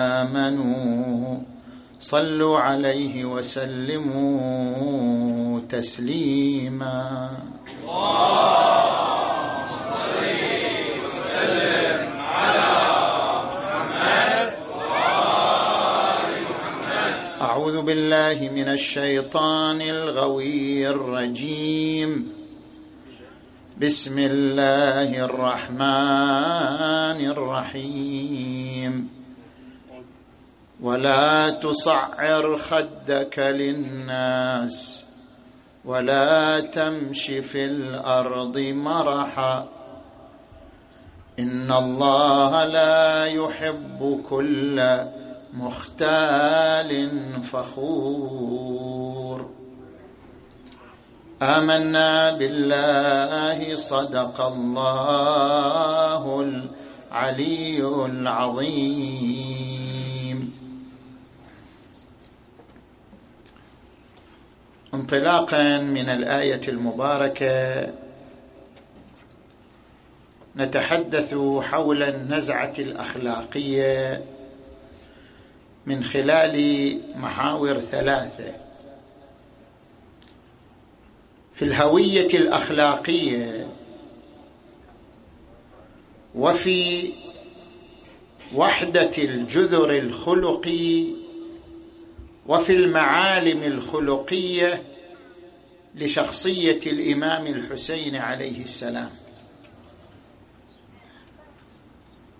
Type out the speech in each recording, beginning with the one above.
آمنوا. صلوا عليه وسلموا تسليما. أعوذ بالله من الشيطان الغوي الرجيم. بسم الله الرحمن الرحيم. ولا تصعر خدك للناس ولا تمش في الأرض مرحا. إن الله لا يحب كل مختال فخور. آمنا بالله صدق الله العلي العظيم. انطلاقا من الآية المباركة. نتحدث حول النزعة الأخلاقية من خلال محاور ثلاثة. في الهوية الأخلاقية وفي وحدة الجذر الخلقي وفي المعالم الخلقية لشخصية الإمام الحسين عليه السلام.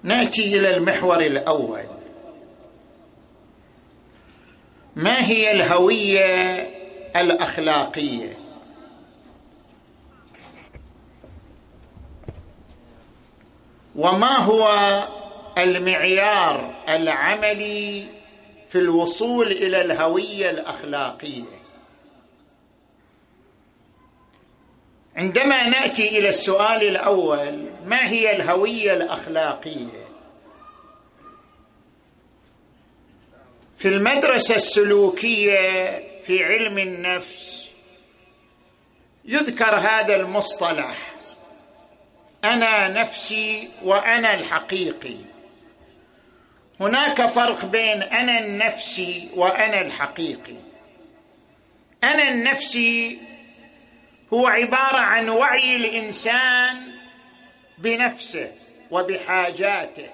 نأتي إلى المحور الأول. ما هي الهوية الأخلاقية؟ وما هو المعيار العملي في الوصول إلى الهوية الأخلاقية. عندما نأتي إلى السؤال الأول ما هي الهوية الأخلاقية؟ في المدرسة السلوكية في علم النفس يذكر هذا المصطلح أنا نفسي وأنا الحقيقي. هناك فرق بين أنا النفسي وأنا الحقيقي. أنا النفسي هو عبارة عن وعي الإنسان بنفسه وبحاجاته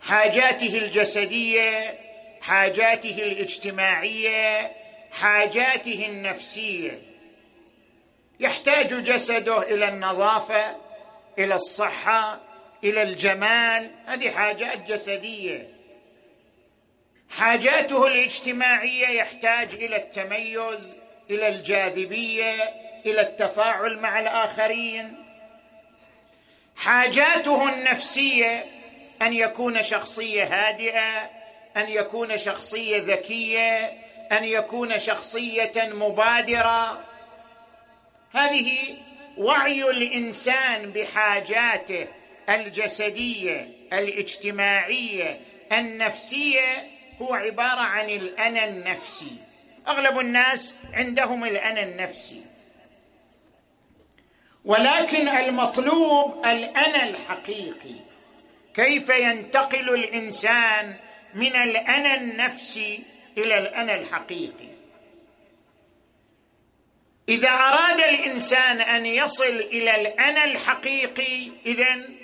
حاجاته الجسدية حاجاته الاجتماعية حاجاته النفسية. يحتاج جسده إلى النظافة إلى الصحة إلى الجمال هذه حاجات جسدية. حاجاته الاجتماعية يحتاج إلى التميز إلى الجاذبية إلى التفاعل مع الآخرين. حاجاته النفسية أن يكون شخصية هادئة أن يكون شخصية ذكية أن يكون شخصية مبادرة. هذه وعي الإنسان بحاجاته. الجسدية الاجتماعية النفسية هو عبارة عن الأنا النفسي. أغلب الناس عندهم الأنا النفسي. ولكن المطلوب الأنا الحقيقي. كيف ينتقل الإنسان من الأنا النفسي إلى الأنا الحقيقي؟ إذا أراد الإنسان أن يصل إلى الأنا الحقيقي اذا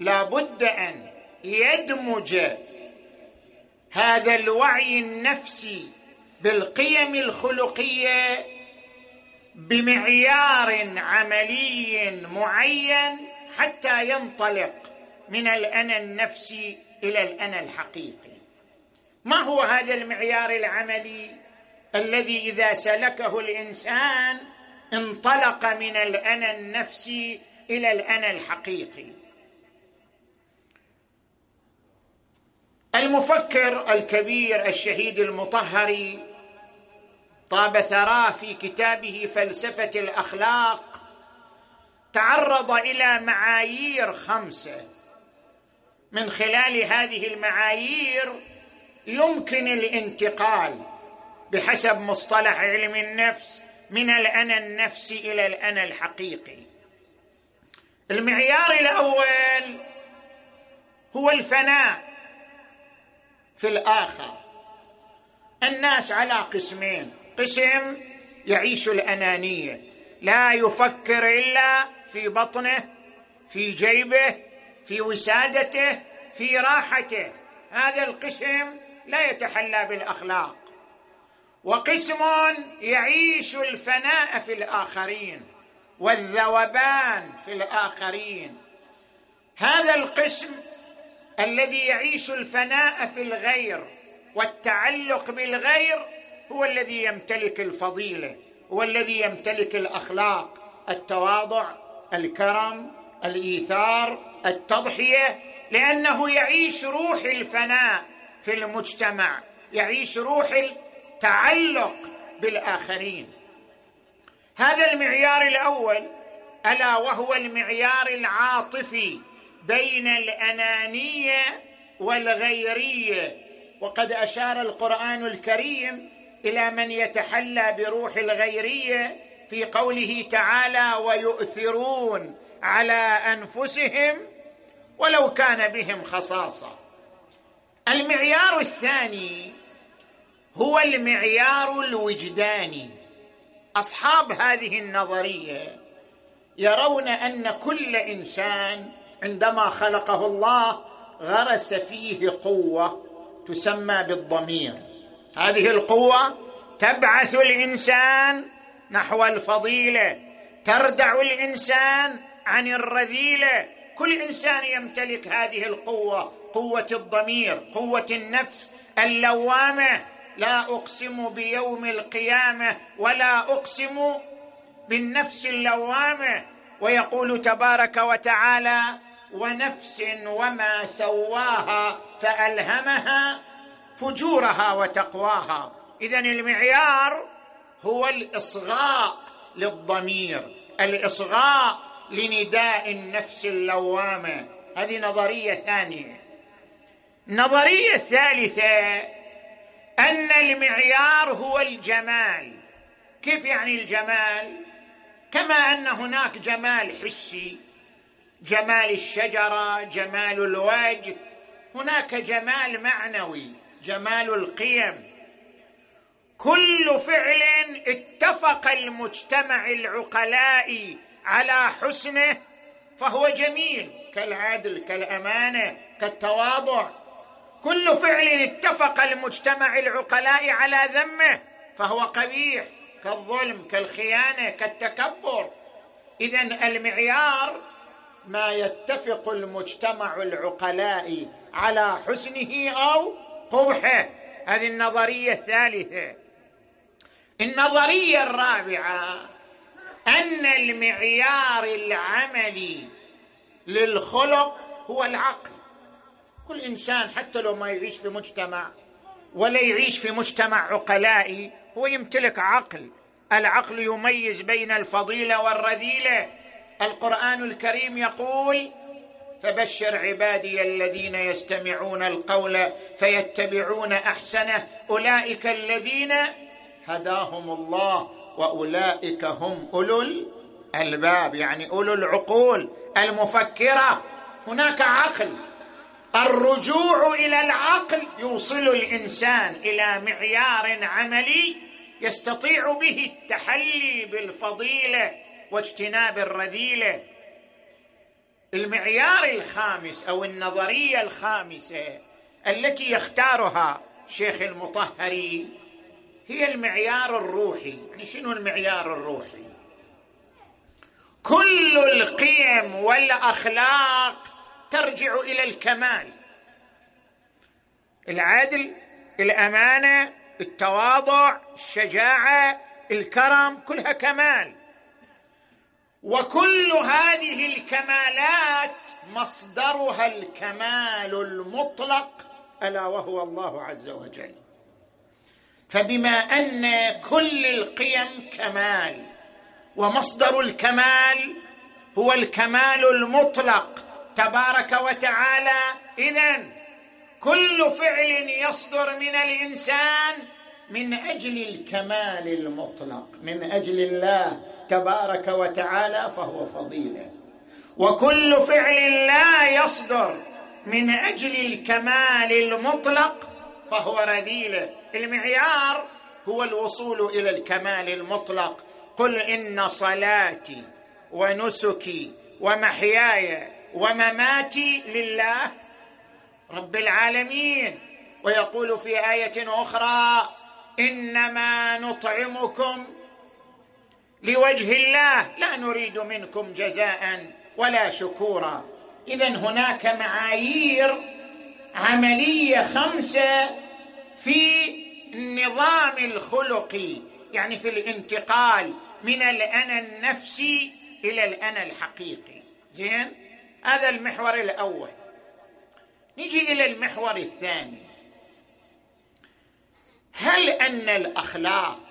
لابد أن يدمج هذا الوعي النفسي بالقيم الخلقية بمعيار عملي معين حتى ينطلق من الأنا النفسي إلى الأنا الحقيقي. ما هو هذا المعيار العملي الذي إذا سلكه الإنسان انطلق من الأنا النفسي إلى الأنا الحقيقي؟ المفكر الكبير الشهيد المطهري طاب ثراه في كتابه فلسفة الأخلاق تعرض إلى معايير خمسة. من خلال هذه المعايير يمكن الانتقال بحسب مصطلح علم النفس من الأنا النفسي إلى الأنا الحقيقي. المعيار الأول هو الفناء. في الآخر. الناس على قسمين. قسم يعيش الأنانية. لا يفكر إلا في بطنه في جيبه في وسادته في راحته. هذا القسم لا يتحلى بالأخلاق. وقسم يعيش الفناء في الآخرين والذوبان في الآخرين. هذا القسم الذي يعيش الفناء في الغير والتعلق بالغير هو الذي يمتلك الفضيلة هو الذي يمتلك الأخلاق التواضع الكرم الإيثار التضحية لأنه يعيش روح الفناء في المجتمع يعيش روح التعلق بالآخرين. هذا المعيار الأول ألا وهو المعيار العاطفي. بين الأنانية والغيرية. وقد أشار القرآن الكريم إلى من يتحلى بروح الغيرية في قوله تعالى ويؤثرون على أنفسهم ولو كان بهم خصاصة. المعيار الثاني هو المعيار الوجداني. أصحاب هذه النظرية يرون أن كل إنسان عندما خلقه الله غرس فيه قوة تسمى بالضمير. هذه القوة تبعث الإنسان نحو الفضيلة تردع الإنسان عن الرذيلة. كل إنسان يمتلك هذه القوة قوة الضمير قوة النفس اللوامة. لا أقسم بيوم القيامة ولا أقسم بالنفس اللوامة. ويقول تبارك وتعالى ونفس وما سواها فألهمها فجورها وتقواها. اذا المعيار هو الإصغاء للضمير الإصغاء لنداء النفس اللوامة. هذه نظرية ثانية. النظريه الثالثه أن المعيار هو الجمال. كيف يعني الجمال؟ كما أن هناك جمال حسي جمال الشجرة جمال الوجه. هناك جمال معنوي جمال القيم. كل فعل اتفق المجتمع العقلاء على حسنه فهو جميل كالعدل كالأمانة كالتواضع. كل فعل اتفق المجتمع العقلاء على ذمه فهو قبيح كالظلم كالخيانة كالتكبر. اذا المعيار ما يتفق المجتمع العقلاء على حسنه أو قبحه هذه النظرية الثالثة. النظرية الرابعة أن المعيار العملي للخلق هو العقل. كل إنسان حتى لو ما يعيش في مجتمع ولا يعيش في مجتمع عقلائي هو يمتلك عقل. العقل يميز بين الفضيلة والرذيلة. القرآن الكريم يقول فبشر عبادي الذين يستمعون القول فيتبعون أحسنه أولئك الذين هداهم الله وأولئك هم أولو الألباب. يعني أولو العقول المفكرة. هناك عقل. الرجوع إلى العقل يوصل الإنسان إلى معيار عملي يستطيع به التحلي بالفضيلة واجتناب الرذيلة. المعيار الخامس أو النظرية الخامسة التي يختارها شيخ المطهري هي المعيار الروحي. يعني شنو المعيار الروحي؟ كل القيم والأخلاق ترجع إلى الكمال. العدل الأمانة التواضع الشجاعة الكرم كلها كمال. وكل هذه الكمالات مصدرها الكمال المطلق ألا وهو الله عز وجل. فبما أن كل القيم كمال ومصدر الكمال هو الكمال المطلق تبارك وتعالى اذا كل فعل يصدر من الإنسان من أجل الكمال المطلق من أجل الله تبارك وتعالى فهو فضيله وكل فعل لا يصدر من أجل الكمال المطلق فهو رذيله المعيار هو الوصول إلى الكمال المطلق. قل إن صلاتي ونسكي ومحياي ومماتي لله رب العالمين. ويقول في آية أخرى إنما نطعمكم لوجه الله. لا نريد منكم جزاء ولا شكورا. اذا هناك معايير عملية خمسة في النظام الخلقي يعني في الانتقال من الأنا النفسي إلى الأنا الحقيقي. زين؟ هذا المحور الأول. نجي إلى المحور الثاني. هل أن الأخلاق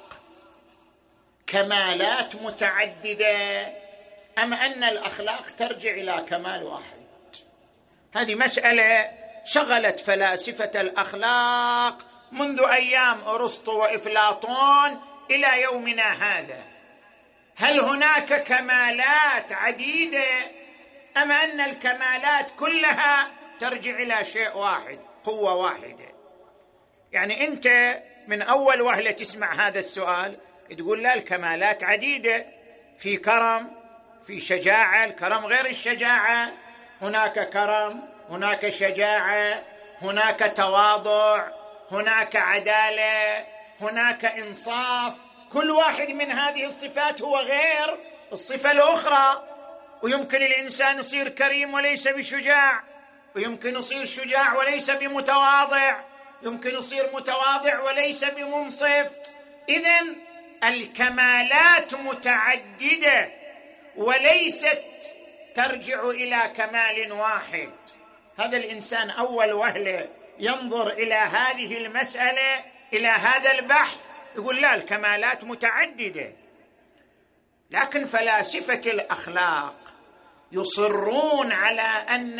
كمالات متعددة. ام أن الأخلاق ترجع إلى كمال واحد. هذه مسألة شغلت فلاسفة الأخلاق منذ أيام أرسطو وإفلاطون إلى يومنا هذا. هل هناك كمالات عديدة؟ ام أن الكمالات كلها ترجع إلى شيء واحد قوة واحدة. يعني أنت من أول وهلة تسمع هذا السؤال تقول لا الكمالات عديدة. في كرم في شجاعة الكرم غير الشجاعة. هناك كرم هناك شجاعة هناك تواضع هناك عدالة هناك إنصاف. كل واحد من هذه الصفات هو غير الصفة الأخرى. ويمكن الإنسان يصير كريم وليس بشجاع. ويمكن يصير شجاع وليس بمتواضع. يمكن يصير متواضع وليس بمنصف. اذا الكمالات متعددة وليست ترجع إلى كمال واحد. هذا الإنسان أول وهلة ينظر إلى هذه المسألة إلى هذا البحث يقول لا الكمالات متعددة. لكن فلاسفة الأخلاق يصرون على أن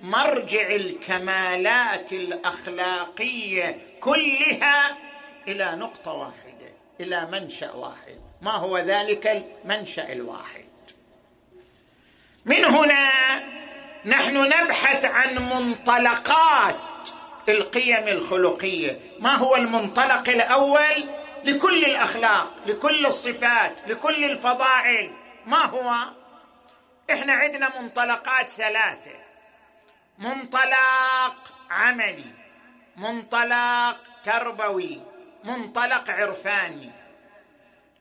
مرجع الكمالات الأخلاقية كلها إلى نقطة واحدة. إلى منشأ واحد. ما هو ذلك المنشأ الواحد؟ من هنا نحن نبحث عن منطلقات القيم الخلقية. ما هو المنطلق الأول؟ لكل الأخلاق لكل الصفات لكل الفضائل. ما هو؟ إحنا عندنا منطلقات ثلاثة. منطلق عملي منطلق تربوي منطلق عرفاني.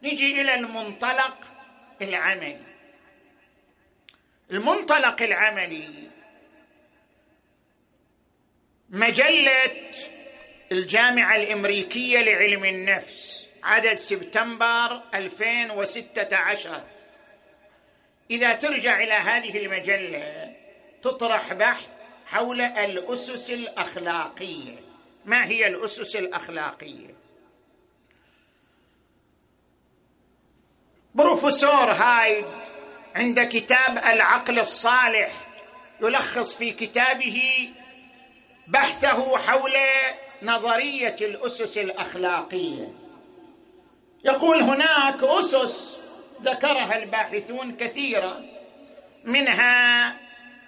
نجي إلى المنطلق العملي. المنطلق العملي. مجلة الجامعة الأمريكية لعلم النفس عدد سبتمبر 2016 إذا ترجع إلى هذه المجلة تطرح بحث حول الأسس الأخلاقية. ما هي الأسس الأخلاقية؟ بروفيسور هايد عند كتاب العقل الصالح يلخص في كتابه بحثه حول نظرية الأسس الأخلاقية. يقول هناك أسس ذكرها الباحثون كثيرا منها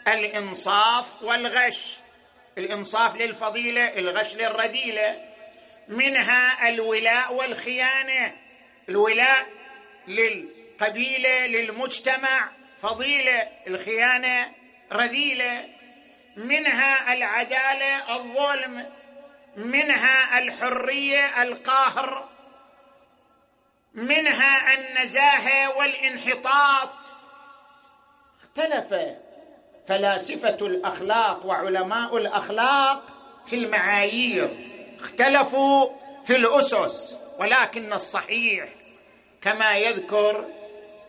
الإنصاف والغش. الإنصاف للفضيلة الغش للرذيلة. منها الولاء والخيانة. الولاء للقبيلة للمجتمع فضيلة الخيانة رذيلة منها العدالة الظلم منها الحرية القهر منها النزاهة والانحطاط. اختلف فلاسفة الأخلاق وعلماء الأخلاق في المعايير. اختلفوا في الأسس ولكن الصحيح كما يذكر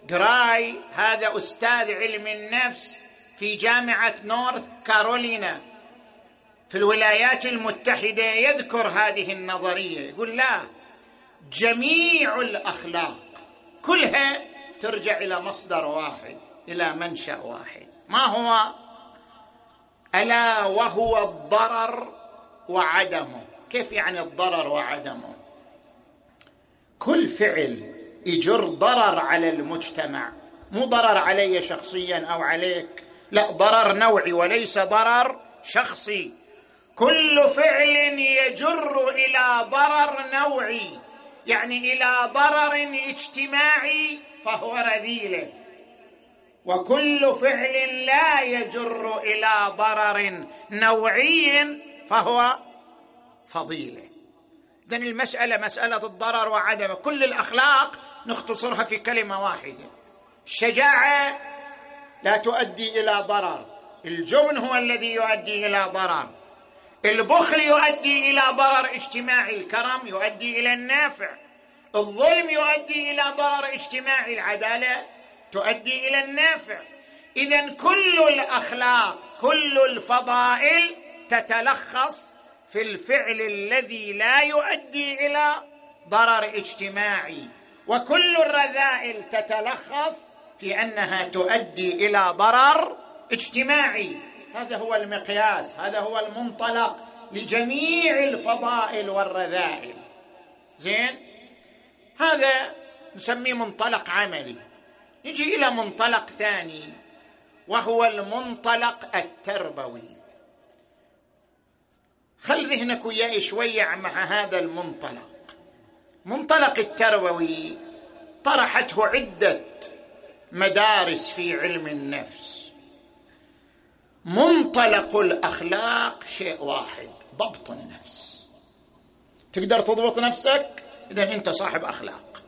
جراي هذا أستاذ علم النفس في جامعة نورث كارولينا. في الولايات المتحدة يذكر هذه النظرية يقول لا جميع الأخلاق كلها ترجع إلى مصدر واحد إلى منشأ واحد. ما هو؟ ألا وهو الضرر وعدمه. كيف يعني الضرر وعدمه؟ كل فعل يجر ضرر على المجتمع. مو ضرر علي شخصيا أو عليك. لا ضرر نوعي وليس ضرر شخصي. كل فعل يجر إلى ضرر نوعي. يعني إلى ضرر اجتماعي فهو رذيلة. وكل فعل لا يجر إلى ضرر نوعي فهو فضيلة. إذن المسألة مسألة الضرر وعدمه كل الأخلاق نختصرها في كلمة واحدة. الشجاعه لا تؤدي إلى ضرر. الجبن هو الذي يؤدي إلى ضرر. البخل يؤدي إلى ضرر اجتماعي. الكرم يؤدي إلى النافع. الظلم يؤدي إلى ضرر اجتماعي. العدالة تؤدي إلى النافع. اذا كل الأخلاق كل الفضائل تتلخص في الفعل الذي لا يؤدي إلى ضرر اجتماعي. وكل الرذائل تتلخص في أنها تؤدي إلى ضرر اجتماعي. هذا هو المقياس هذا هو المنطلق لجميع الفضائل والرذائل. زين؟ هذا نسميه منطلق عملي. نجي إلى منطلق ثاني وهو المنطلق التربوي. خل ذهنك وياي شوية مع هذا المنطلق. منطلق التربوي طرحته عدة مدارس في علم النفس. منطلق الأخلاق شيء واحد ضبط النفس. تقدر تضبط نفسك؟ إذا أنت صاحب أخلاق.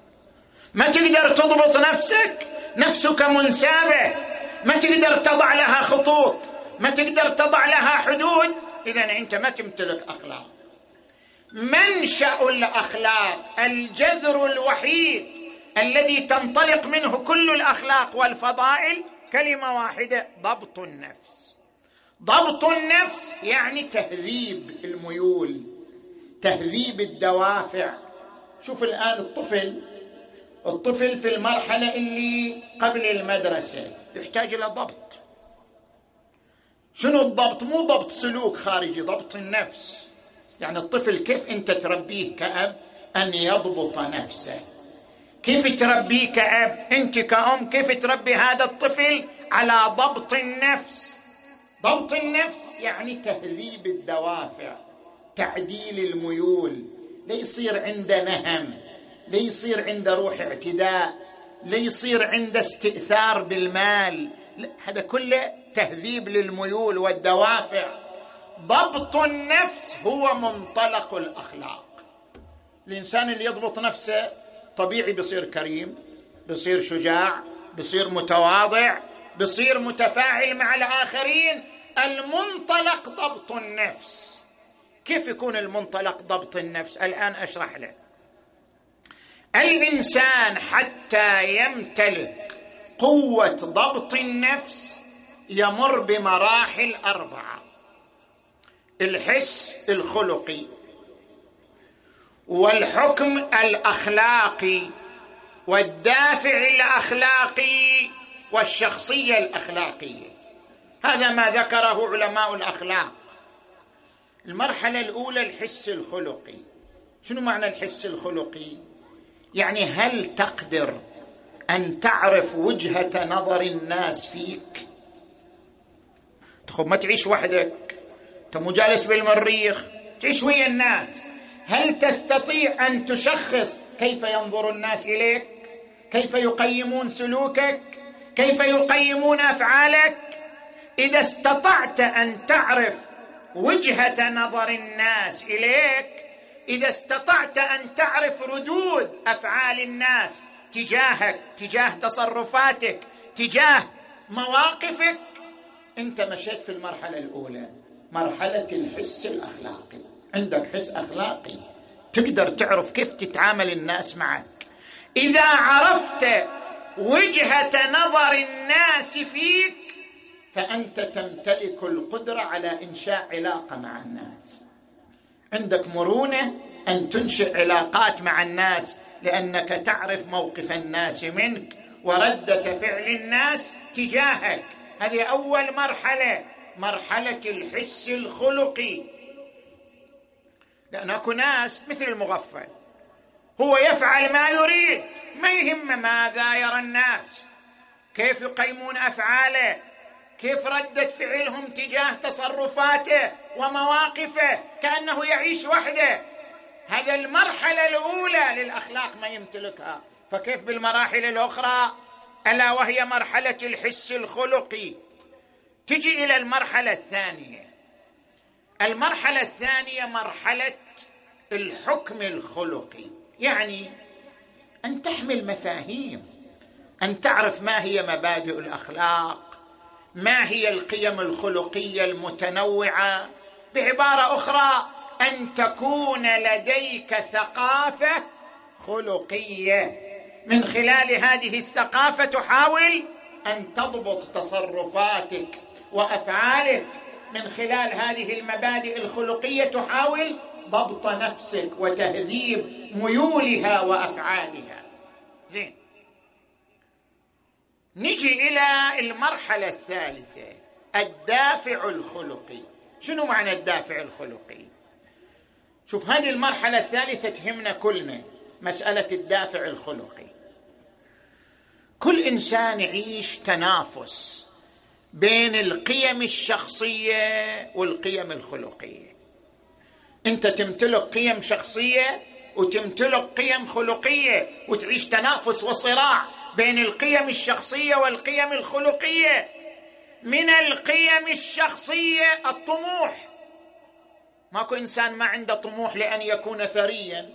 ما تقدر تضبط نفسك؟ نفسك منسابة. ما تقدر تضع لها خطوط. ما تقدر تضع لها حدود. إذا أنت ما تمتلك أخلاق. منشأ الأخلاق الجذر الوحيد الذي تنطلق منه كل الأخلاق والفضائل كلمة واحدة ضبط النفس. ضبط النفس يعني تهذيب الميول تهذيب الدوافع. شوف الآن الطفل الطفل في المرحلة اللي قبل المدرسة يحتاج إلى ضبط. شنو الضبط؟ مو ضبط سلوك خارجي ضبط النفس. يعني الطفل كيف انت تربيه كأب أن يضبط نفسه؟ كيف تربيه كأب؟ انت كأم كيف تربي هذا الطفل على ضبط النفس؟ ضبط النفس يعني تهذيب الدوافع تعديل الميول ليصير عنده نهم ليصير عنده روح اعتداء ليصير عنده استئثار بالمال هذا كله تهذيب للميول والدوافع. ضبط النفس هو منطلق الأخلاق. الإنسان اللي يضبط نفسه طبيعي بصير كريم بصير شجاع بصير متواضع بصير متفاعل مع الآخرين. المنطلق ضبط النفس. كيف يكون المنطلق ضبط النفس؟ الآن أشرح لك. الإنسان حتى يمتلك قوة ضبط النفس يمر بمراحل أربعة. الحس الخلقي والحكم الأخلاقي والدافع الأخلاقي والشخصية الاخلاقيه هذا ما ذكره علماء الأخلاق. المرحلة الأولى الحس الخلقي. شنو معنى الحس الخلقي؟ يعني هل تقدر أن تعرف وجهة نظر الناس فيك؟ تخب ما تعيش وحدك. انت مو جالس بالمريخ. تعيش ويا الناس. هل تستطيع أن تشخص كيف ينظر الناس إليك؟ كيف يقيمون سلوكك؟ كيف يقيمون أفعالك؟ إذا استطعت أن تعرف وجهة نظر الناس إليك إذا استطعت أن تعرف ردود أفعال الناس تجاهك تجاه تصرفاتك تجاه مواقفك أنت مشيت في المرحلة الأولى. مرحلة الحس الأخلاقي. عندك حس أخلاقي. تقدر تعرف كيف تتعامل الناس معك. إذا عرفت وجهة نظر الناس فيك فأنت تمتلك القدرة على إنشاء علاقة مع الناس. عندك مرونة أن تنشئ علاقات مع الناس لأنك تعرف موقف الناس منك وردة فعل الناس تجاهك. هذه أول مرحلة. مرحلة الحس الخلقي. لأن أكو ناس مثل المغفل هو يفعل ما يريد ما يهم ماذا يرى الناس. كيف يقيمون أفعاله؟ كيف رده فعلهم تجاه تصرفاته ومواقفه؟ كأنه يعيش وحده. هذا المرحلة الأولى للأخلاق ما يمتلكها. فكيف بالمراحل الأخرى؟ ألا وهي مرحلة الحس الخلقي. تجي إلى المرحلة الثانية. المرحلة الثانية مرحلة الحكم الخلقي. يعني أن تحمل مفاهيم أن تعرف ما هي مبادئ الأخلاق ما هي القيم الخلقية المتنوعة. بعبارة أخرى أن تكون لديك ثقافة خلقية. من خلال هذه الثقافة تحاول أن تضبط تصرفاتك وأفعالك من خلال هذه المبادئ الخلقية تحاول ضبط نفسك وتهذيب ميولها وأفعالها. زين. نجي إلى المرحلة الثالثة الدافع الخلقي. شنو معنى الدافع الخلقي؟ شوف هذه المرحلة الثالثة تهمنا كلنا مسألة الدافع الخلقي. كل إنسان يعيش تنافس بين القيم الشخصية والقيم الخلقية. أنت تمتلك قيم شخصية وتمتلك قيم خلقية وتعيش تنافس وصراع بين القيم الشخصية والقيم الخلقية. من القيم الشخصية الطموح. ماكو إنسان ما عنده طموح لأن يكون ثريا.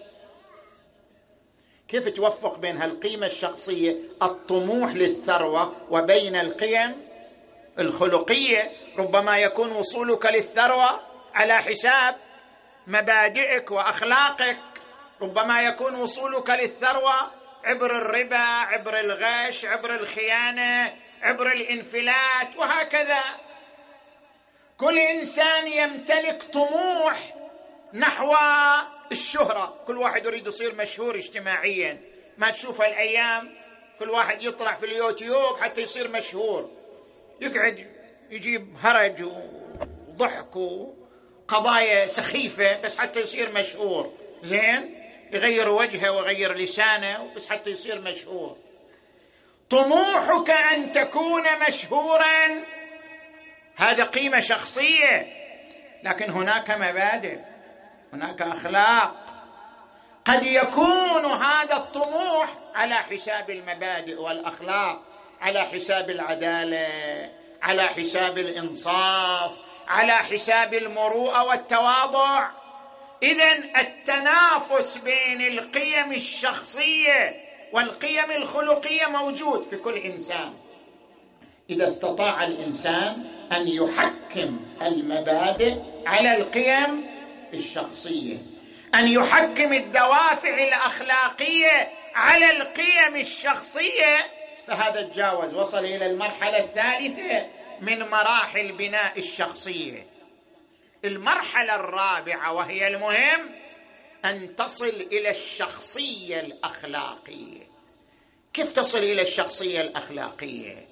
كيف توفق بين هالقيمة الشخصية الطموح للثروة وبين القيم الخلقية؟ ربما يكون وصولك للثروة على حساب مبادئك وأخلاقك. ربما يكون وصولك للثروة عبر الربا عبر الغش عبر الخيانة عبر الانفلات وهكذا. كل إنسان يمتلك طموح نحو الشهرة. كل واحد يريد يصير مشهور اجتماعيا. ما تشوف الأيام كل واحد يطلع في اليوتيوب حتى يصير مشهور. يقعد يجيب هرج وضحك وقضايا سخيفة بس حتى يصير مشهور. زين؟ يغير وجهه ويغير لسانه بس حتى يصير مشهور. طموحك أن تكون مشهورا. هذا قيمة شخصية. لكن هناك مبادئ. هناك أخلاق. قد يكون هذا الطموح على حساب المبادئ والأخلاق على حساب العدالة على حساب الإنصاف على حساب المروءة والتواضع. اذا التنافس بين القيم الشخصية والقيم الخلقية موجود في كل إنسان. إذا استطاع الإنسان أن يحكم المبادئ على القيم الشخصية. أن يحكم الدوافع الأخلاقية على القيم الشخصية. فهذا تجاوز وصل إلى المرحلة الثالثة من مراحل بناء الشخصية. المرحلة الرابعة وهي المهم أن تصل إلى الشخصية الأخلاقية. كيف تصل إلى الشخصية الأخلاقية؟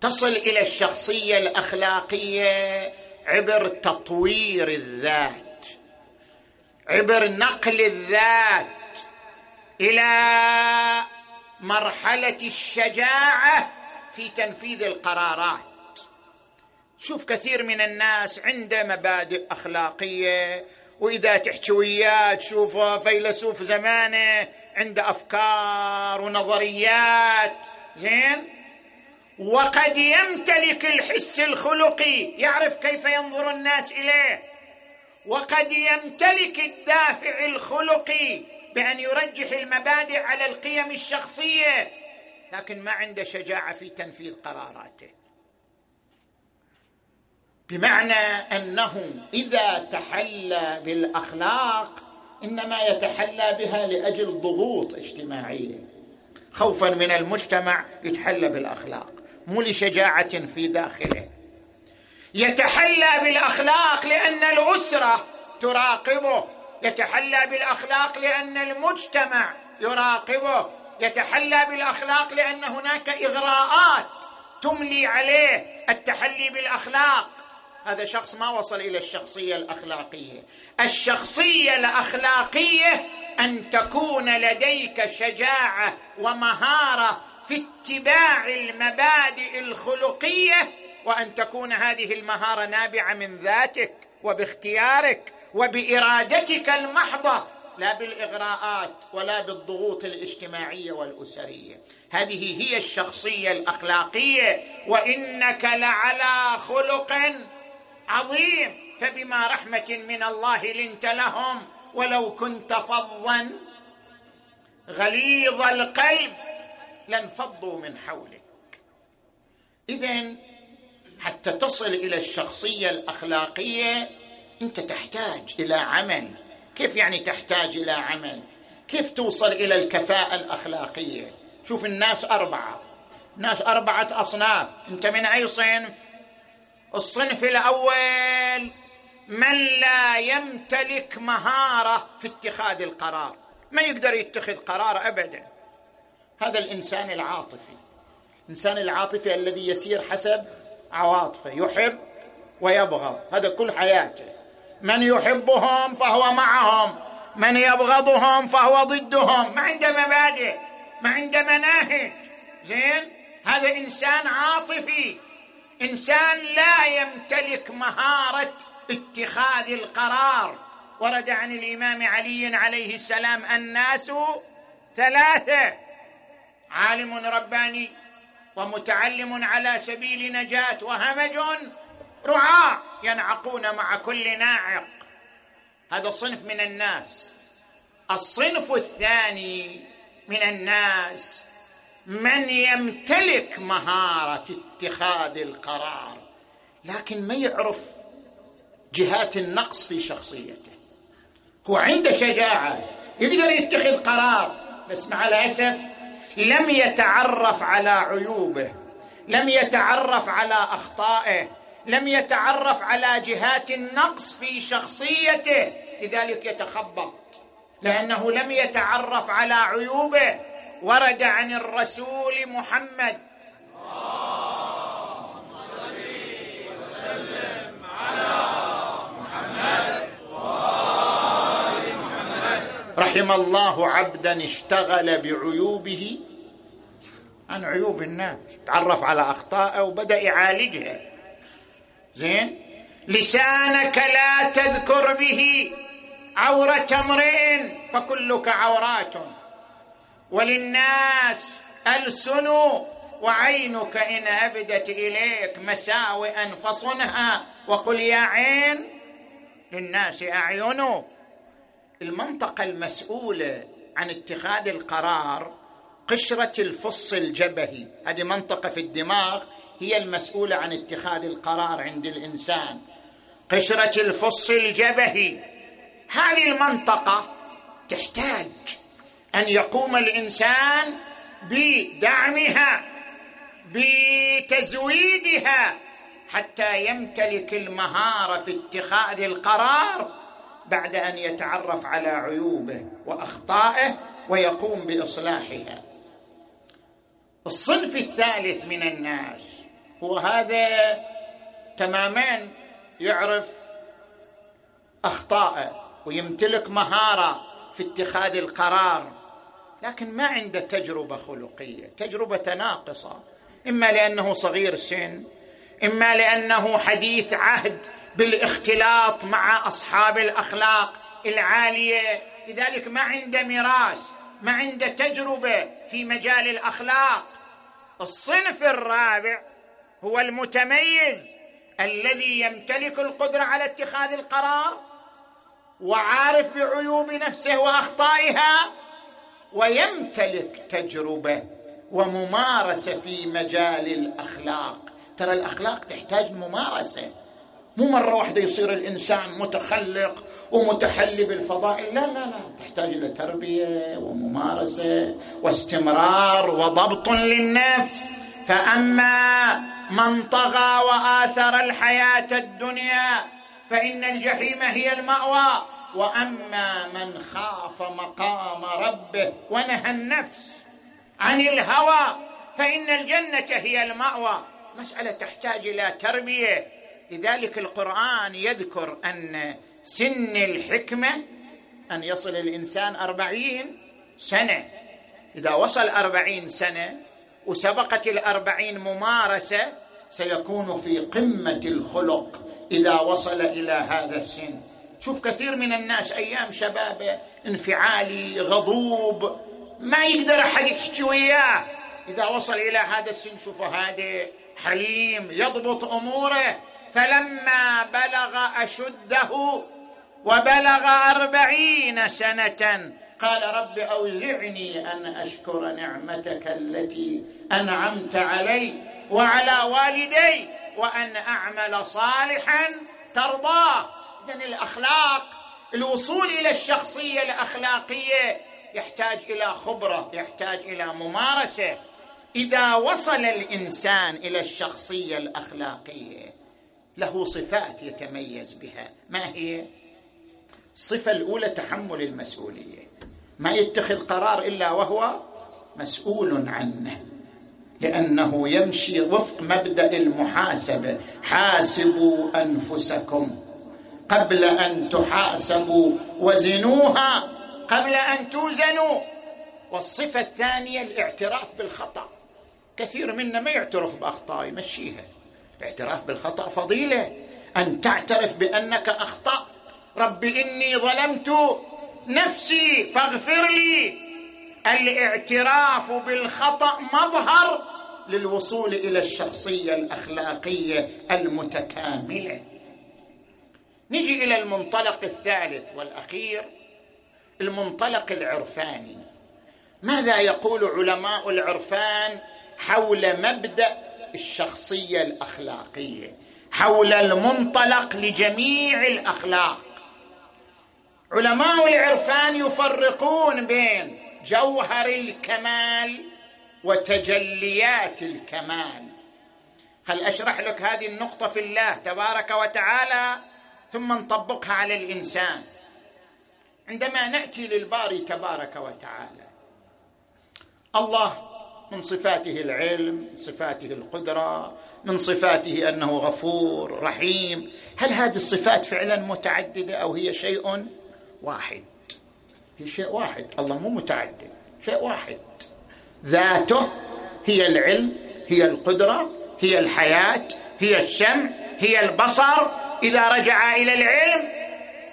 تصل إلى الشخصية الأخلاقية عبر تطوير الذات. عبر نقل الذات إلى مرحلة الشجاعة في تنفيذ القرارات. شوف كثير من الناس عنده مبادئ أخلاقية وإذا تحكي وياه تشوف فيلسوف زمانه عنده أفكار ونظريات. زين؟ وقد يمتلك الحس الخلقي. يعرف كيف ينظر الناس إليه؟ وقد يمتلك الدافع الخلقي بأن يرجح المبادئ على القيم الشخصية لكن ما عنده شجاعة في تنفيذ قراراته. بمعنى انه إذا تحلى بالأخلاق إنما يتحلى بها لأجل ضغوط اجتماعية. خوفا من المجتمع يتحلى بالأخلاق مو لشجاعة في داخله. يتحلى بالأخلاق لأن الأسرة تراقبه. يتحلى بالأخلاق لأن المجتمع يراقبه. يتحلى بالأخلاق لأن هناك إغراءات تملي عليه التحلي بالأخلاق. هذا شخص ما وصل إلى الشخصية الأخلاقية. الشخصية الأخلاقية أن تكون لديك شجاعة ومهارة في اتباع المبادئ الخلقية وأن تكون هذه المهارة نابعة من ذاتك وباختيارك وبإرادتك المحضة لا بالإغراءات ولا بالضغوط الاجتماعية والأسرية. هذه هي الشخصية الأخلاقية وإنك لعلى خلق عظيم. فبما رحمة من الله لنت لهم ولو كنت فظا غليظ القلب لانفضوا من حولك. اذا حتى تصل إلى الشخصية الأخلاقية أنت تحتاج إلى عمل. كيف يعني تحتاج إلى عمل؟ كيف توصل إلى الكفاءة الأخلاقية؟ شوف الناس أربعة. ناس أربعة أصناف. أنت من أي صنف؟ الصنف الأول من لا يمتلك مهارة في اتخاذ القرار. ما يقدر يتخذ قرار ابدا. هذا الإنسان العاطفي. الإنسان العاطفي الذي يسير حسب عواطفه يحب ويبغض. هذا كل حياته. من يحبهم فهو معهم من يبغضهم فهو ضدهم. ما عنده مبادئ ما عنده مناهج. زين؟ هذا إنسان عاطفي. إنسان لا يمتلك مهارة اتخاذ القرار. ورد عن الإمام علي عليه السلام الناس ثلاثة. عالم رباني ومتعلم على سبيل نجاة وهمج رعاة ينعقون مع كل ناعق. هذا صنف من الناس. الصنف الثاني من الناس من يمتلك مهارة اتخاذ القرار لكن ما يعرف جهات النقص في شخصيته. هو عنده شجاعة يقدر يتخذ قرار بس مع الأسف لم يتعرف على عيوبه لم يتعرف على أخطائه لم يتعرف على جهات النقص في شخصيته. لذلك يتخبط لأنه لم يتعرف على عيوبه. ورد عن الرسول محمد رحم الله عبدا اشتغل بعيوبه عن عيوب الناس تعرف على أخطائه وبدأ يعالجها. زين؟ لسانك لا تذكر به عورة امرئ فكلك عورات. وللناس ألسن وعينك إن أبدت إليك مساوئا فصنها. وقل يا عين للناس أعين. المنطقة المسؤولة عن اتخاذ القرار قشرة الفص الجبهي. هذه منطقة في الدماغ هي المسؤولة عن اتخاذ القرار عند الإنسان. قشرة الفص الجبهي. هذه المنطقة تحتاج أن يقوم الإنسان بدعمها بتزويدها حتى يمتلك المهارة في اتخاذ القرار بعد أن يتعرف على عيوبه وأخطائه ويقوم بإصلاحها. الصنف الثالث من الناس هو هذا تماما يعرف أخطائه ويمتلك مهارة في اتخاذ القرار لكن ما عنده تجربة خلقية تجربة ناقصة. إما لأنه صغير سن إما لأنه حديث عهد بالاختلاط مع أصحاب الأخلاق العالية. لذلك ما عنده ميراث ما عنده تجربة في مجال الأخلاق. الصنف الرابع هو المتميز الذي يمتلك القدرة على اتخاذ القرار وعارف بعيوب نفسه وأخطائها ويمتلك تجربة وممارسة في مجال الأخلاق. ترى الأخلاق تحتاج ممارسة. مو مرة واحدة يصير الإنسان متخلق ومتحلي بالفضائل. لا لا لا تحتاج إلى تربية وممارسة واستمرار وضبط للنفس. فأما من طغى وآثر الحياة الدنيا فإن الجحيم هي المأوى. وأما من خاف مقام ربه ونهى النفس عن الهوى فإن الجنة هي المأوى. مسألة تحتاج إلى تربية لذلك القرآن يذكر أن سن الحكمة أن يصل الإنسان أربعين سنة. إذا وصل أربعين سنة وسبقت الأربعين ممارسة سيكون في قمة الخلق إذا وصل إلى هذا السن. شوف كثير من الناس أيام شبابة انفعالي غضوب ما يقدر أحد يحكي وياه. إذا وصل إلى هذا السن شوف هادئ حليم يضبط أموره. فلما بلغ أشده وبلغ أربعين سنة قال رب أوزعني أن أشكر نعمتك التي أنعمت علي وعلى والدي وأن أعمل صالحا ترضاه. إذا الأخلاق الوصول إلى الشخصية الأخلاقية يحتاج إلى خبرة يحتاج إلى ممارسة. إذا وصل الإنسان إلى الشخصية الأخلاقية له صفات يتميز بها. ما هي؟ الصفة الأولى تحمل المسؤولية. ما يتخذ قرار إلا وهو مسؤول عنه. لأنه يمشي وفق مبدأ المحاسبة. حاسبوا أنفسكم قبل أن تحاسبوا وزنوها قبل أن توزنوا. والصفة الثانية الاعتراف بالخطأ. كثير منا ما يعترف باخطائه يمشيها. الاعتراف بالخطأ فضيلة. أن تعترف بأنك أخطأت. رب إني ظلمت نفسي فاغفر لي. الاعتراف بالخطأ مظهر للوصول إلى الشخصية الأخلاقية المتكاملة. نجي إلى المنطلق الثالث والأخير المنطلق العرفاني. ماذا يقول علماء العرفان حول مبدأ الشخصية الأخلاقية حول المنطلق لجميع الأخلاق. علماء العرفان يفرقون بين جوهر الكمال وتجليات الكمال. خل أشرح لك هذه النقطة في الله تبارك وتعالى ثم نطبقها على الإنسان. عندما نأتي للباري تبارك وتعالى الله من صفاته العلم من صفاته القدرة من صفاته أنه غفور رحيم. هل هذه الصفات فعلا متعددة أو هي شيء واحد؟ هي شيء واحد. الله مو متعدد شيء واحد. ذاته هي العلم هي القدرة هي الحياة هي السمع هي البصر. إذا رجع إلى العلم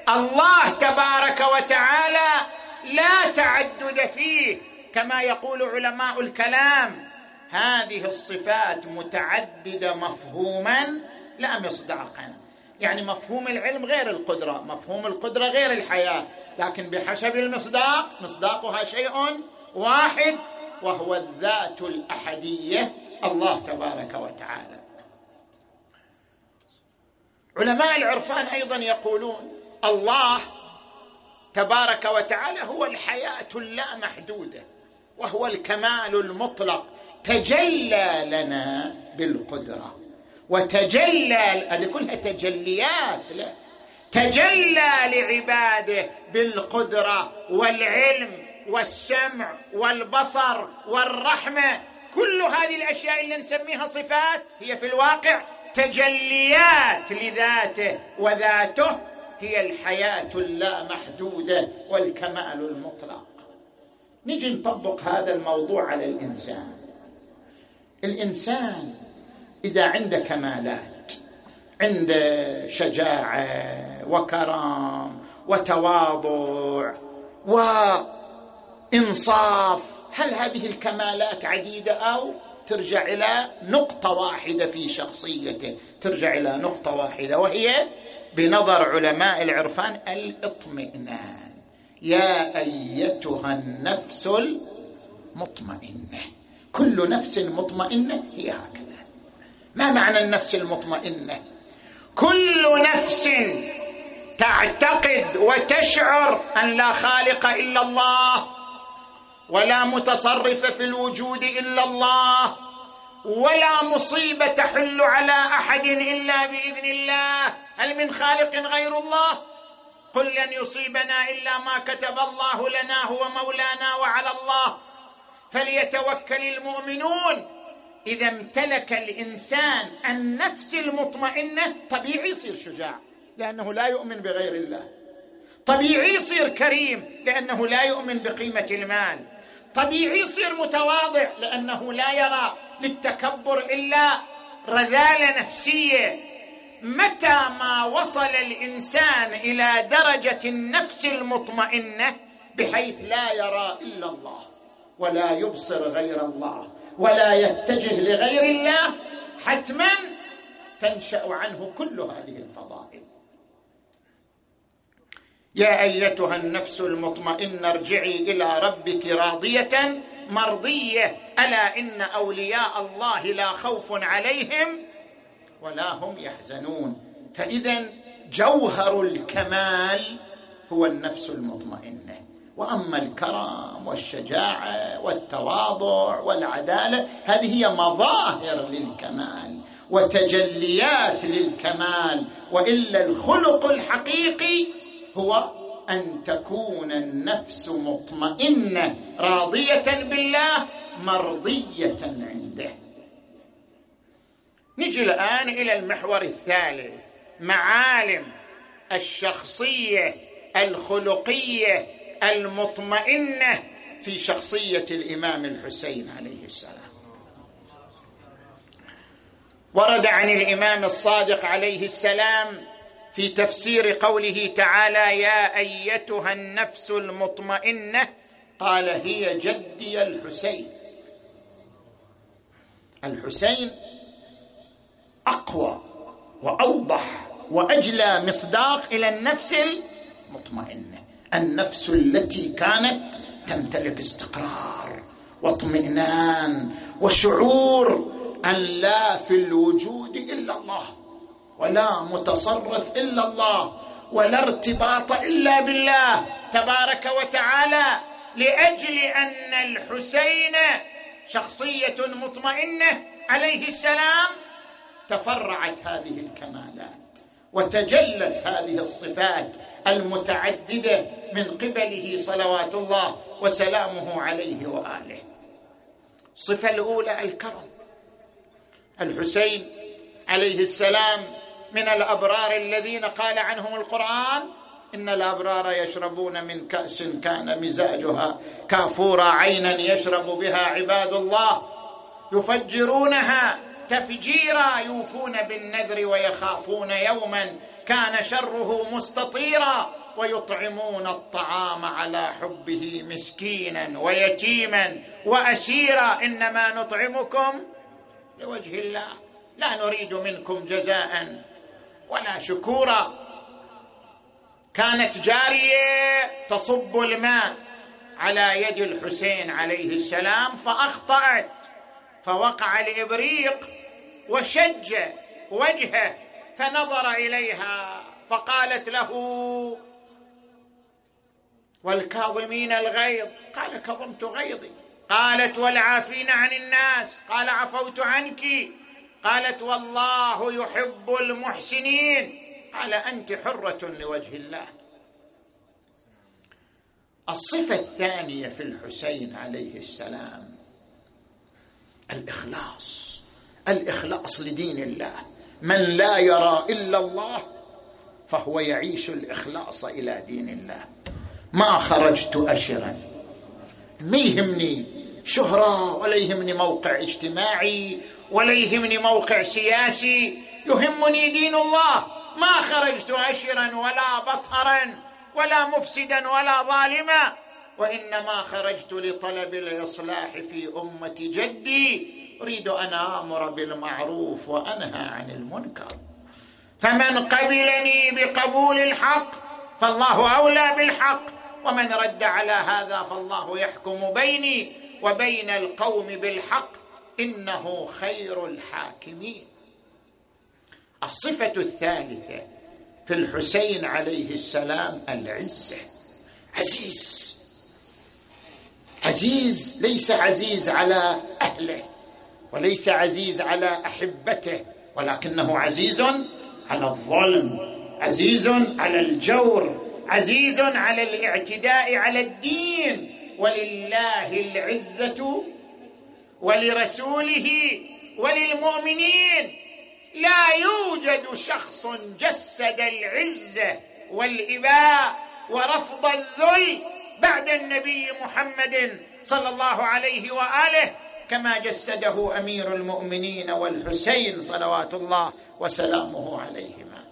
الله تبارك وتعالى لا تعدد فيه. كما يقول علماء الكلام هذه الصفات متعددة مفهوما لا مصداقا. يعني مفهوم العلم غير القدرة مفهوم القدرة غير الحياة. لكن بحسب المصداق مصداقها شيء واحد وهو الذات الأحدية الله تبارك وتعالى. علماء العرفان أيضا يقولون الله تبارك وتعالى هو الحياة اللامحدودة. وهو الكمال المطلق. تجلى لنا بالقدرة. وتجلى هذه كلها تجليات. لا. تجلى لعباده بالقدرة والعلم والسمع والبصر والرحمة. كل هذه الأشياء اللي نسميها صفات هي في الواقع تجليات لذاته وذاته هي الحياة اللامحدودة والكمال المطلق. نجي نطبق هذا الموضوع على الإنسان. الإنسان إذا عنده كمالات عنده شجاعة وكرم وتواضع وإنصاف هل هذه الكمالات عديدة أو ترجع إلى نقطة واحدة في شخصيته؟ ترجع إلى نقطة واحدة وهي بنظر علماء العرفان الإطمئنان. يا أيتها النفس المطمئنة. كل نفس مطمئنة هي هكذا. ما معنى النفس المطمئنة؟ كل نفس تعتقد وتشعر أن لا خالق إلا الله ولا متصرف في الوجود إلا الله ولا مصيبة تحل على أحد إلا بإذن الله. هل من خالق غير الله؟ قل لن يصيبنا إلا ما كتب الله لنا هو مولانا وعلى الله. فليتوكل المؤمنون. إذا امتلك الإنسان النفس المطمئنة طبيعي يصير شجاع لأنه لا يؤمن بغير الله. طبيعي يصير كريم لأنه لا يؤمن بقيمة المال. طبيعي يصير متواضع لأنه لا يرى للتكبر إلا رذالة نفسية. متى ما وصل الإنسان إلى درجة النفس المطمئنة؟ بحيث لا يرى إلا الله ولا يبصر غير الله ولا يتجه لغير الله. حتما تنشأ عنه كل هذه الفضائل. يا أيتها النفس المطمئنة ارجعي إلى ربك راضية مرضية. ألا إن أولياء الله لا خوف عليهم؟ ولا هم يحزنون. فإذا جوهر الكمال هو النفس المطمئنة. وأما الكرم والشجاعة والتواضع والعدالة هذه هي مظاهر للكمال وتجليات للكمال. وإلا الخلق الحقيقي هو أن تكون النفس مطمئنة راضية بالله مرضية عنده. نجي الآن إلى المحور الثالث. معالم الشخصية الخلقية المطمئنة في شخصية الإمام الحسين عليه السلام. ورد عن الإمام الصادق عليه السلام في تفسير قوله تعالى يا أيتها النفس المطمئنة قال هي جدي الحسين. الحسين أقوى وأوضح وأجلى مصداق إلى النفس المطمئنه النفس التي كانت تمتلك استقرار واطمئنان وشعور أن لا في الوجود إلا الله ولا متصرف إلا الله ولا ارتباط إلا بالله تبارك وتعالى لأجل أن الحسين شخصية مطمئنة عليه السلام تفرعت هذه الكمالات وتجلت هذه الصفات المتعددة من قبله صلوات الله وسلامه عليه وآله. الصفه الأولى الكرم. الحسين عليه السلام من الأبرار الذين قال عنهم القرآن إن الأبرار يشربون من كأس كان مزاجها كافورا عينا يشرب بها عباد الله يفجرونها تفجيرا يوفون بالنذر ويخافون يوما كان شره مستطيرا ويطعمون الطعام على حبه مسكينا ويتيما وأسيرا إنما نطعمكم لوجه الله. لا نريد منكم جزاء ولا شكورا. كانت جارية تصب الماء على يد الحسين عليه السلام فأخطأت فوقع الابريق وشج وجهه فنظر إليها فقالت له والكاظمين الغيظ قال كظمت غيظي. قالت والعافين عن الناس قال عفوت عنك. قالت والله يحب المحسنين. قال أنت حرة لوجه الله. الصفة الثانية في الحسين عليه السلام الإخلاص. الإخلاص لدين الله. من لا يرى إلا الله فهو يعيش الإخلاص إلى دين الله. ما خرجت أشرا. ما يهمني شهرة ولا يهمني موقع اجتماعي ولا يهمني موقع سياسي. يهمني دين الله. ما خرجت أشرا ولا بطرا ولا مفسدا ولا ظالما. وإنما خرجت لطلب الإصلاح في أمة جدي. أريد أن آمر بالمعروف وأنهى عن المنكر. فمن قبلني بقبول الحق فالله أولى بالحق. ومن رد على هذا فالله يحكم بيني وبين القوم بالحق. إنه خير الحاكمين. الصفة الثالثة في الحسين عليه السلام العزة. عزيز. عزيز ليس عزيز على أهله وليس عزيز على أحبته ولكنه عزيز على الظلم عزيز على الجور عزيز على الاعتداء على الدين ولله العزة ولرسوله وللمؤمنين. لا يوجد شخص جسد العزة والإباء ورفض الذل بعد النبي محمد صلى الله عليه وآله كما جسده أمير المؤمنين والحسين صلوات الله وسلامه عليهما.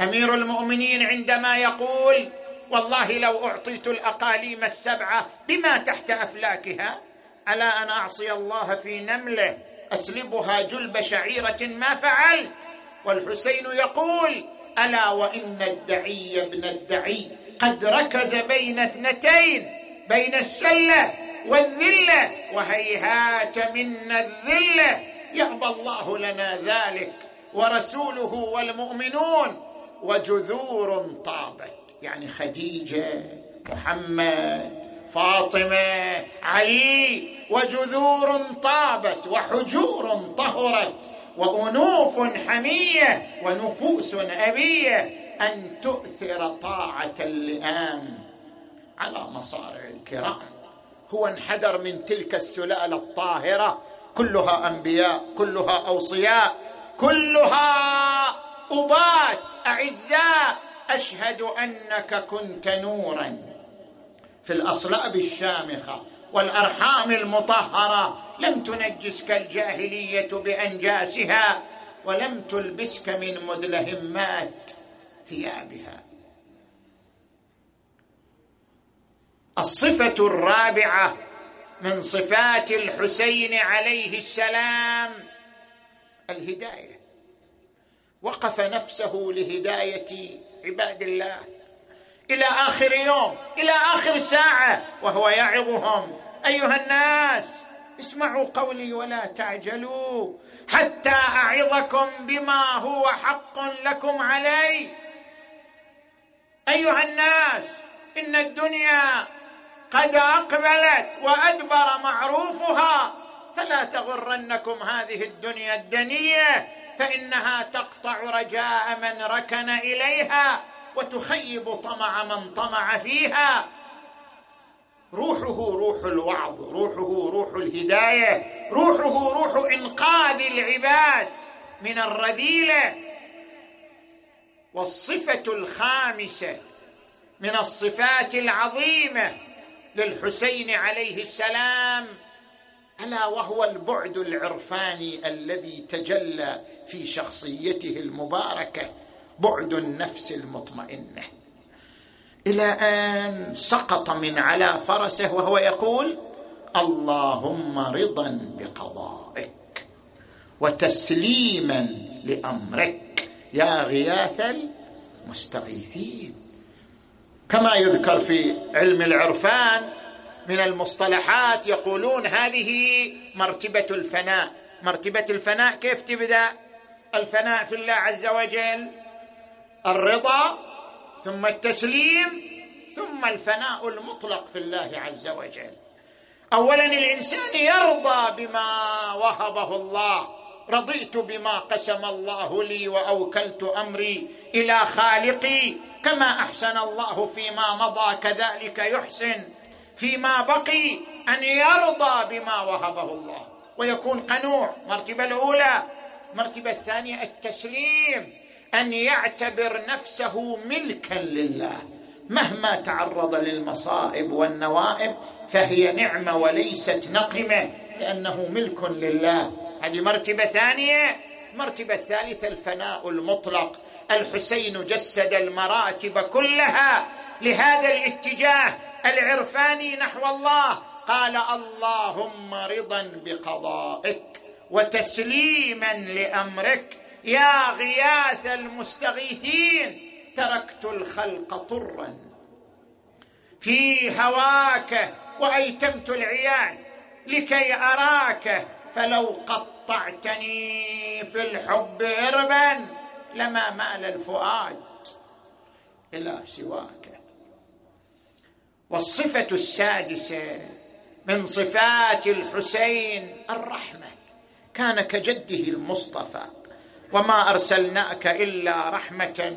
أمير المؤمنين عندما يقول والله لو أعطيت الأقاليم السبعة بما تحت أفلاكها على أن أعصي الله في نمله أسلبها جلب شعيرة ما فعلت؟ والحسين يقول ألا وإن الدعي ابن الدعي. قد ركز بين اثنتين بين السلة والذلة وهيهات منا الذلة. يأبى الله لنا ذلك ورسوله والمؤمنون. وجذور طابت يعني خديجة محمد فاطمة علي. وجذور طابت وحجور طهرت وأنوف حمية ونفوس أبية. أن تؤثر طاعة اللئام على مصارع الكرام. هو انحدر من تلك السلالة الطاهرة كلها أنبياء كلها أوصياء كلها ابات أعزاء. أشهد أنك كنت نورا في الأصلاب الشامخة والأرحام المطهرة. لم تنجسك الجاهلية بأنجاسها ولم تلبسك من مدلهمات ثيابها الصفة الرابعة من صفات الحسين عليه السلام الهداية. وقف نفسه لهداية عباد الله. إلى آخر يوم إلى آخر ساعة وهو يعظهم. أيها الناس اسمعوا قولي ولا تعجلوا. حتى أعظكم بما هو حق لكم علي أيها الناس إن الدنيا قد أقبلت وأدبر معروفها فلا تغرنكم هذه الدنيا الدنية فإنها تقطع رجاء من ركن إليها وتخيب طمع من طمع فيها. روحه روح الوعظ روحه روح الهداية روحه روح إنقاذ العباد من الرذيلة. والصفة الخامسة من الصفات العظيمة للحسين عليه السلام ألا وهو البعد العرفاني الذي تجلى في شخصيته المباركة بعد النفس المطمئنة. إلى آن سقط من على فرسه وهو يقول اللهم رضا بقضائك وتسليما لأمرك. يا غياث المستغيثين. كما يذكر في علم العرفان من المصطلحات يقولون هذه مرتبة الفناء. مرتبة الفناء كيف تبدأ؟ الفناء في الله عز وجل الرضا ثم التسليم ثم الفناء المطلق في الله عز وجل. اولا الإنسان يرضى بما وهبه الله. رضيت بما قسم الله لي وأوكلت أمري إلى خالقي كما أحسن الله فيما مضى كذلك يحسن فيما بقي أن يرضى بما وهبه الله. ويكون قنوع. مرتبة الأولى. المرتبه الثانية التسليم. أن يعتبر نفسه ملكا لله. مهما تعرض للمصائب والنوائب فهي نعمة وليست نقمة لأنه ملك لله. هذه مرتبة ثانية. المرتبه الثالثه الفناء المطلق. الحسين جسد المراتب كلها لهذا الاتجاه العرفاني نحو الله. قال اللهم رضا بقضائك وتسليما لأمرك. يا غياث المستغيثين تركت الخلق طرا في هواك وأيتمت العيال لكي أراك فلو قطعتني في الحب اربا لما مال الفؤاد إلى سواك. والصفة السادسة من صفات الحسين الرحمة. كان كجده المصطفى. وما أرسلناك إلا رحمة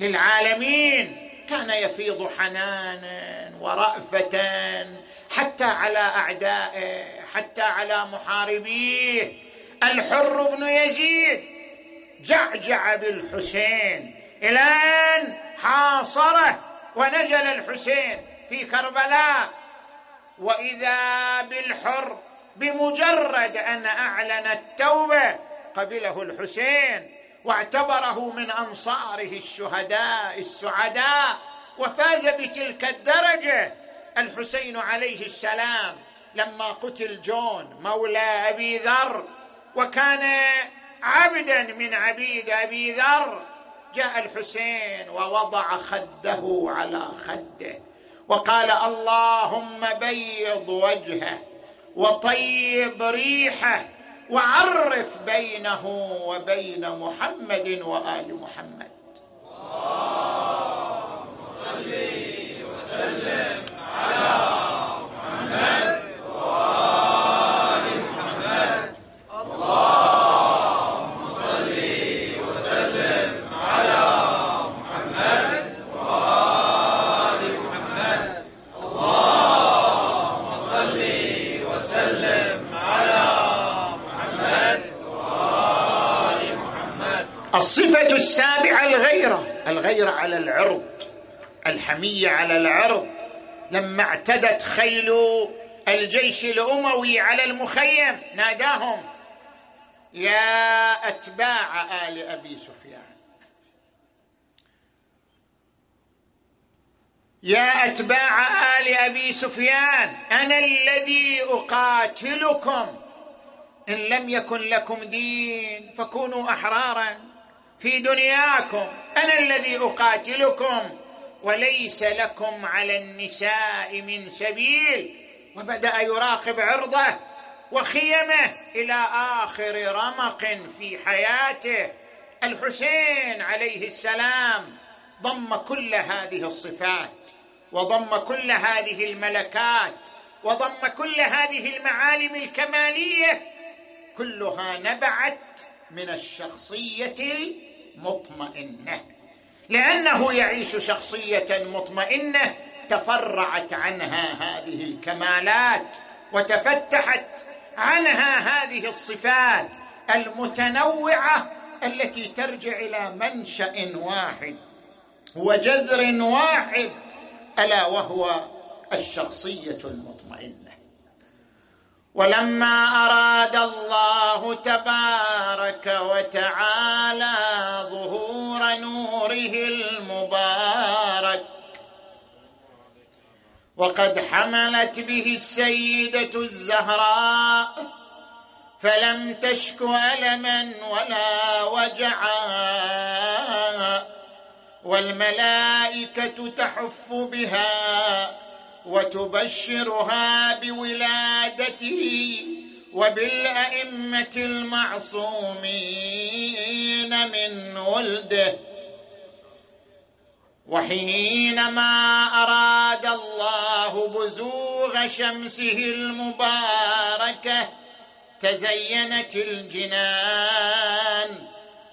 للعالمين. كان يفيض حنانا ورأفة حتى على أعدائه. حتى على محاربيه. الحر بن يزيد جعجع بالحسين. إلى ان حاصره ونزل الحسين في كربلاء. وإذا بالحر بمجرد أن أعلن التوبة قبله الحسين واعتبره من أنصاره الشهداء السعداء. وفاز بتلك الدرجة الحسين عليه السلام. لما قتل جون مولى أبي ذر وكان عبدا من عبيد أبي ذر جاء الحسين ووضع خده على خده وقال اللهم بيض وجهه وطيب ريحه وعرف بينه وبين محمد وآل محمد. اللهم صل وسلم على الصفة السابعة الغيرة. الغيرة على العرض الحمية على العرض. لما اعتدت خيل الجيش الأموي على المخيم ناداهم يا أتباع آل أبي سفيان. يا أتباع آل أبي سفيان أنا الذي أقاتلكم. إن لم يكن لكم دين فكونوا أحرارا. في دنياكم. أنا الذي أقاتلكم وليس لكم على النساء من سبيل. وبدأ يراقب عرضه وخيمه إلى آخر رمق في حياته. الحسين عليه السلام ضم كل هذه الصفات وضم كل هذه الملكات وضم كل هذه المعالم الكمالية. كلها نبعت من الشخصية مطمئنة. لأنه يعيش شخصية مطمئنة تفرعت عنها هذه الكمالات وتفتحت عنها هذه الصفات المتنوعة التي ترجع إلى منشأ واحد وجذر واحد ألا وهو الشخصية المطمئنة. ولما أراد الله تبارك وتعالى ظهور نوره المبارك وقد حملت به السيدة الزهراء فلم تشك ألما ولا وجعا والملائكة تحف بها وتبشرها بولادته وبالأئمة المعصومين من ولده. وحينما أراد الله بزوغ شمسه المباركة تزينت الجنان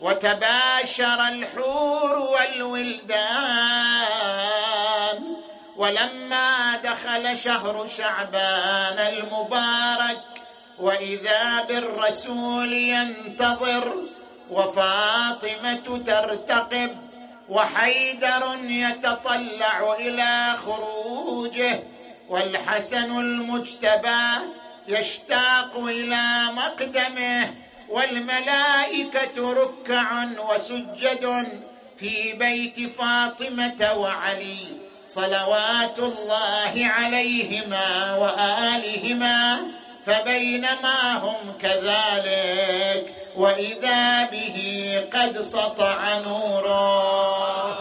وتباشر الحور والولدان. ولما دخل شهر شعبان المبارك وإذا بالرسول ينتظر وفاطمة ترتقب وحيدر يتطلع إلى خروجه والحسن المجتبى يشتاق إلى مقدمه والملائكة ركع وسجد في بيت فاطمة وعلي. صلوات الله عليهما وآلهما فبينما هم كذلك وإذا به قد سطع نورا.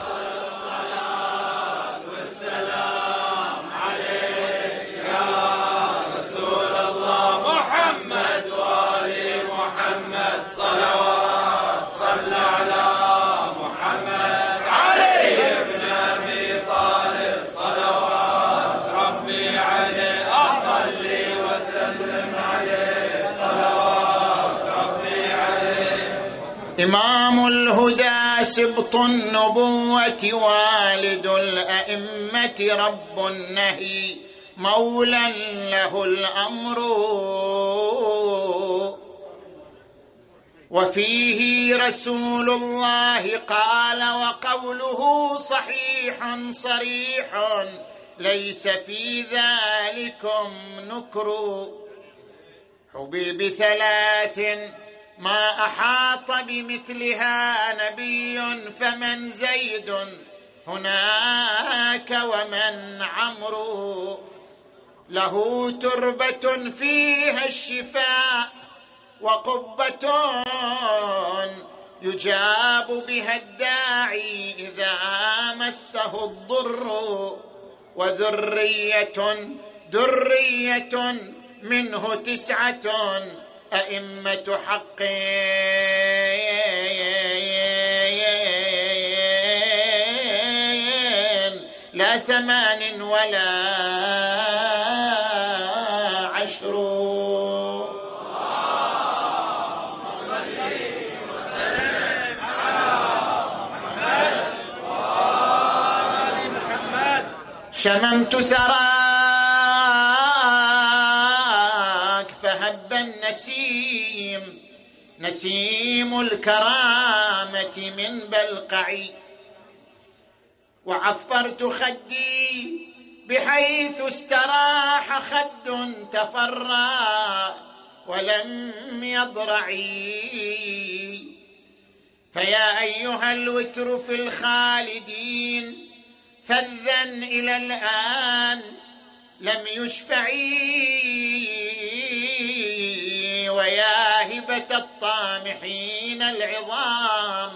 إمام الهدى سبط النبوة والد الأئمة رب النهي مولى له الأمر. وفيه رسول الله قال وقوله صحيح صريح ليس في ذلكم نكر. حبي بثلاث ما أحاط بمثلها نبي فمن زيد هناك ومن عمرو. له تربة فيها الشفاء وقبة يجاب بها الداعي إذا مسه الضر. وذرية ذرية منه تسعة أئمة حق. لا ثمان ولا شممت ثراك النسيم نسيم الكرامة من بلقعي. وعفرت خدي بحيث استراح خد تفرى ولم يضرعي. فيا أيها الوتر في الخالدين فذا إلى الآن لم يشفعي. هبه الطامحين العظام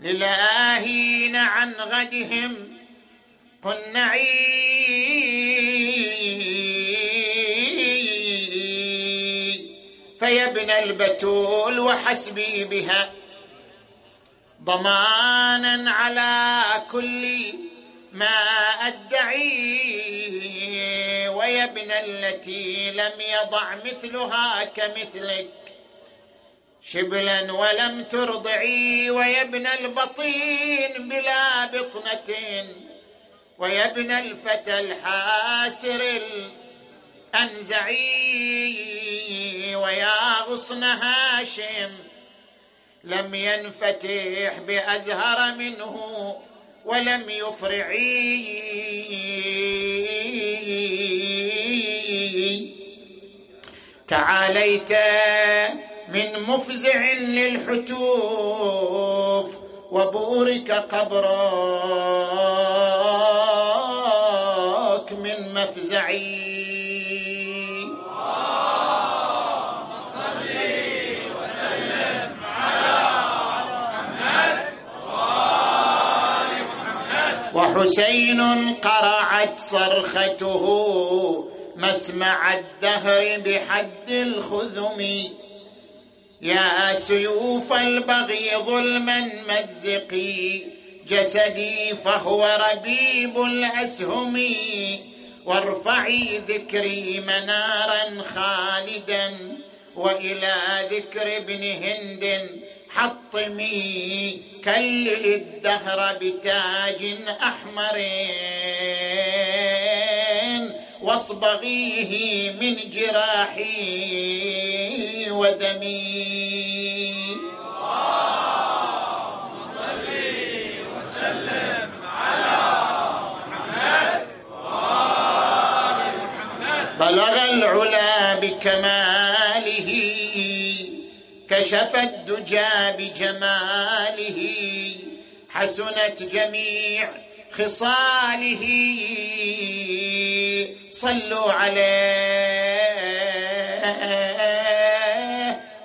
للاهين عن غدهم قنعي فيا ابن البتول وحسبي بها ضمانا على كل ما أدعي. ابن التي لم يضع مثلها كمثلك. شبلا ولم ترضعي ويا ابن البطين بلا بطنة ويا ابن الفتى الحاسر الأنزعي ويا غصن هاشم لم ينفتح بأزهر منه ولم يفرعي. تعاليت من مفزع للحتوف وبورك قبرك من مفزعي. وحسين قرعت صرخته مسمع الدهر بحد الخذم. يا سيوف البغي ظلما مزقي جسدي فهو ربيب الأسهم. وارفعي ذكري منارا خالدا وإلى ذكر ابن هند حطمي. كلل الدهر بتاج أحمر. واصبغيه من جراحي ودمي. بلغ العلا بكماله كشف الدجى بجماله حسنت جميع خصاله. صلوا عليه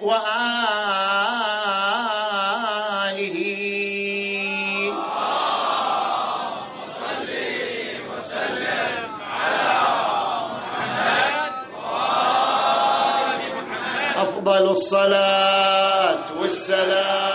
وآله. أفضل الصلاة والسلام.